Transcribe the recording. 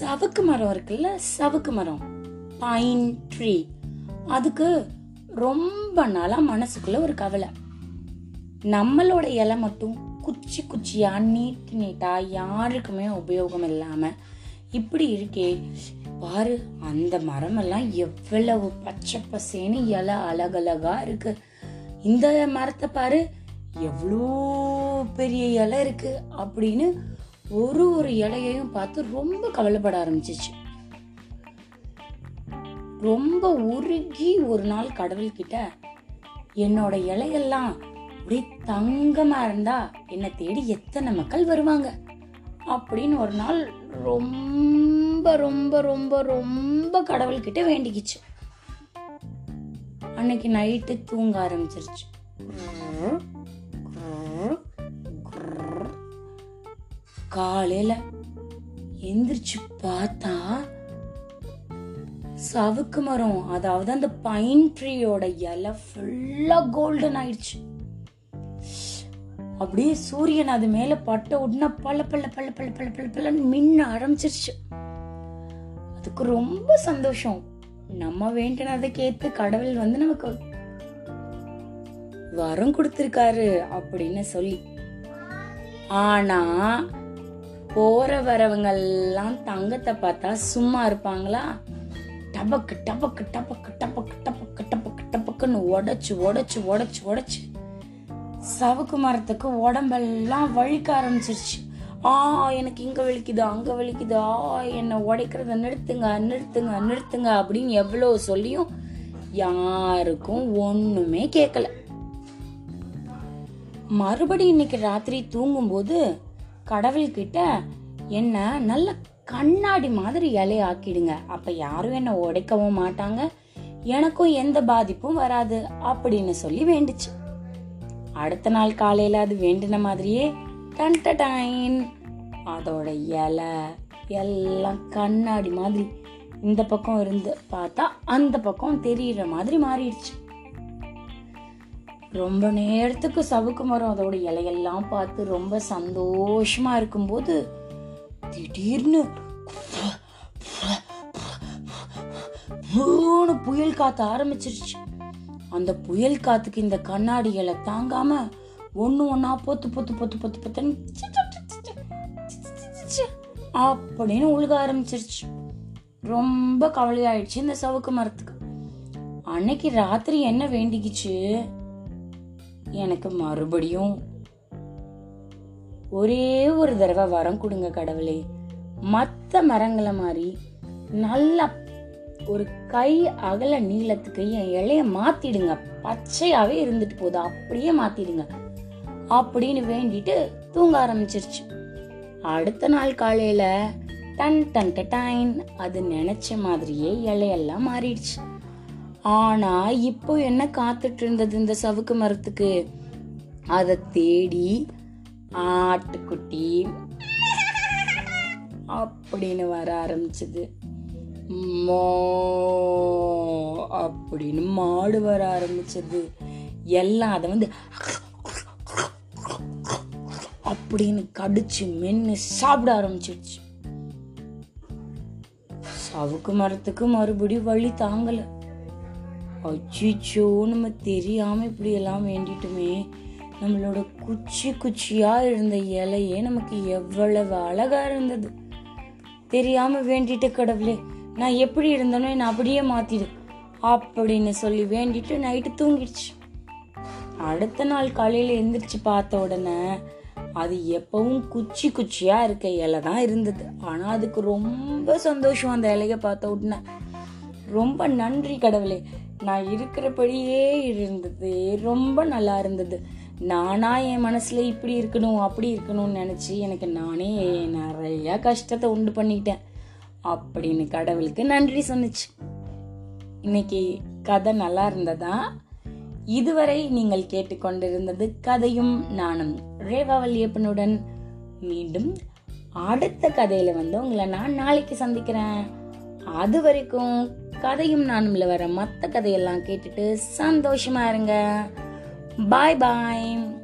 சவுக்கு மரம் இருக்குல்ல சவுக்கு மரம். பைன் ட்ரீ அதுக்கு ரொம்ப நாளாக மனசுக்குள்ள ஒரு கவலை. நம்மளோட இலை மட்டும் குச்சி குச்சியா நீட்டு நீட்டா யாருக்குமே உபயோகம் இல்லாம இப்படி இருக்கே. பாரு அந்த மரமெல்லாம் எவ்வளவு பச்சை பசேன்னு இலை அழகழகா இருக்கு. இந்த மரத்தை பாரு எவ்வளோ பெரிய இலை இருக்கு அப்படின்னு ஒரு ஒரு இலையையும் பார்த்து ரொம்ப கவலைப்பட ஆரம்பிச்சிச்சு. ரொம்ப உருகி ஒரு நாள் கடவுள்கிட்ட என்னோட இலையெல்லாம் அப்படி தங்கமா இருந்தா என்னை தேடி எத்தனை மக்கள் வருவாங்க? அப்படின்னு ஒரு நாள் ரொம்ப ரொம்ப ரொம்ப ரொம்ப கடவுள்கிட்ட வேண்டிக்கிச்சு. அன்னைக்கு நைட்டு தூங்க ஆரம்பிச்சிருச்சு. காலையில எந்திரிச்சு பார்த்தா சவுக்கு மரம் அதாவது அந்த பைன் ட்ரீயோட இலை ஃபுல்லா கோல்டன் ஆயிடுச்சு. அப்படியே சூரியன் அது மேல பட்ட உடனே பல பல பல பல பல பல பலன்னு மின்ன ஆரம்பிச்சிருச்சு. அதுக்கு ரொம்ப சந்தோஷம். நம்ம வேண்டினதை கேத்து கடவுள் வந்து நமக்கு வரம் கொடுத்துருக்காரு அப்படின்னு சொல்லி. ஆனா போற வரவங்க எல்லாம் தங்கத்தை பார்த்தா சும்மா இருப்பாங்களா? டபக்கு டபக்கு டபக்கு டபக்கு டபக்கு டபக்கு டபக்குன்னு உடச்சு உடச்சு உடச்சு உடச்சு. சவுக்கு மரத்துக்கு உடம்பெல்லாம் வலிக்க ஆரம்பிச்சிருச்சு. ஆ எனக்கு இங்க வலிக்குது அங்க வலிக்குது ஆ என்னை உடைக்கிறத நிறுத்துங்க நிறுத்துங்க நிறுத்துங்க அப்படின்னு எவ்வளவு சொல்லியும் யாருக்கும் ஒண்ணுமே கேட்கல மறுபடியும் இன்னைக்கு ராத்திரி தூங்கும்போது கடவுள்கிட்ட என்ன நல்ல கண்ணாடி மாதிரி இலைய ஆக்கிடுங்க. அப்ப யாரும் என்ன உடைக்கவும் மாட்டாங்க. எனக்கும் எந்த பாதிப்பும் வராது அப்படின்னு சொல்லி வேண்டுச்சு. அடுத்த நாள் காலையில அது வேண்டின மாதிரியே டன்டடைன் அதோட இலை எல்லாம் கண்ணாடி மாதிரி இந்த பக்கம் இருந்து பார்த்தா அந்த பக்கம் தெரியுற மாதிரி மாறிடுச்சு. ரொம்ப நேரத்துக்கு சவுக்கு மரம் அதோட இலையெல்லாம் பார்த்து ரொம்ப சந்தோஷமா இருக்கும்போது திடீர்னு மூணு புயல் காத்து ஆரம்பிச்சிருச்சு. அந்த புயல் காத்துக்கு இந்த கண்ணாடி இலை தாங்காம ஒன்று ஒன்றா பொத்து பொத்து பொத்து பொத்து பொத்துன்னு அப்படின்னு உழுக ஆரம்பிச்சிருச்சு. ரொம்ப கவலையாயிடுச்சு இந்த சவுக்கு மரத்துக்கு. அன்னைக்கு ராத்திரி என்ன வேண்டிக்கிச்சு? எனக்கு மறுபடியும் ஒரே ஒரு தடவை வரம் கொடுங்க கடவுளே. மற்ற மரங்களை மாதிரி நல்லா ஒரு கை அகல நீளத்துக்கு என் இலைய மாத்திடுங்க. பச்சையாவே இருந்துட்டு போகுது. அப்படியே மாத்திடுங்க. அப்படின்னு வேண்டிட்டு தூங்க ஆரம்பிச்சிருச்சு. அடுத்த நாள் காலையில டன் டன் டைன் அது நினைச்ச மாதிரியே இலையெல்லாம் மாறிடுச்சு. ஆனா இப்போ என்ன காத்துட்டு இருந்தது இந்த சவுக்கு மரத்துக்கு? அதை தேடி ஆட்டுக்குட்டி அப்படின்னு வர ஆரம்பிச்சது. மோ அப்படின்னு மாடு வர ஆரம்பிச்சது. எல்லாம் அதை வந்து அப்படின்னு கடிச்சு மென்னு சாப்பிட ஆரம்பிச்சிருச்சு சவுக்கு மரத்துக்கு மறுபடியும் வழி தாங்கலை. அச்சிச்சோ நம்ம தெரியாமல் இப்படி எல்லாம் வேண்டிட்டுமே. நம்மளோட குச்சி குச்சியாக இருந்த இலையே நமக்கு எவ்வளவு அழகாக இருந்தது. தெரியாமல் வேண்டிட்டு கடவுளே நான் எப்படி இருந்தனோ என்னை அப்படியே மாற்றிடு அப்படின்னு சொல்லி வேண்டிட்டு நைட்டு தூங்கிடுச்சு. அடுத்த நாள் காலையில் எந்திரிச்சு பார்த்த உடனே அது எப்பவும் குச்சி குச்சியாக இருக்க இலை தான் இருந்தது. ஆனால் அதுக்கு ரொம்ப சந்தோஷம் அந்த இலைய பார்த்த உடனே. ரொம்ப நன்றி கடவுளே நான் இருக்கிறபடியே இருந்தது. ரொம்ப நல்லா இருந்தது. நானாக என் மனசில் இப்படி இருக்கணும் அப்படி இருக்கணும்னு நினச்சி எனக்கு நானே நிறையா கஷ்டத்தை உண்டு பண்ணிக்கிட்டேன் அப்படின்னு கடவுளுக்கு நன்றி சொன்னிச்சு. இன்னைக்கு கதை நல்லா இருந்ததா? இதுவரை நீங்கள் கேட்டுக்கொண்டிருந்தது கதையும் நானும் ரேவா வல்லியப்பனுடன் மீண்டும் அடுத்த கதையில் வந்து உங்களை நான் நாளைக்கு சந்திக்கிறேன். அது வரைக்கும் கதையும் நானும்ல வர மற்ற கதையெல்லாம் கேட்டுட்டு சந்தோஷமா இருங்க. பாய் பாய்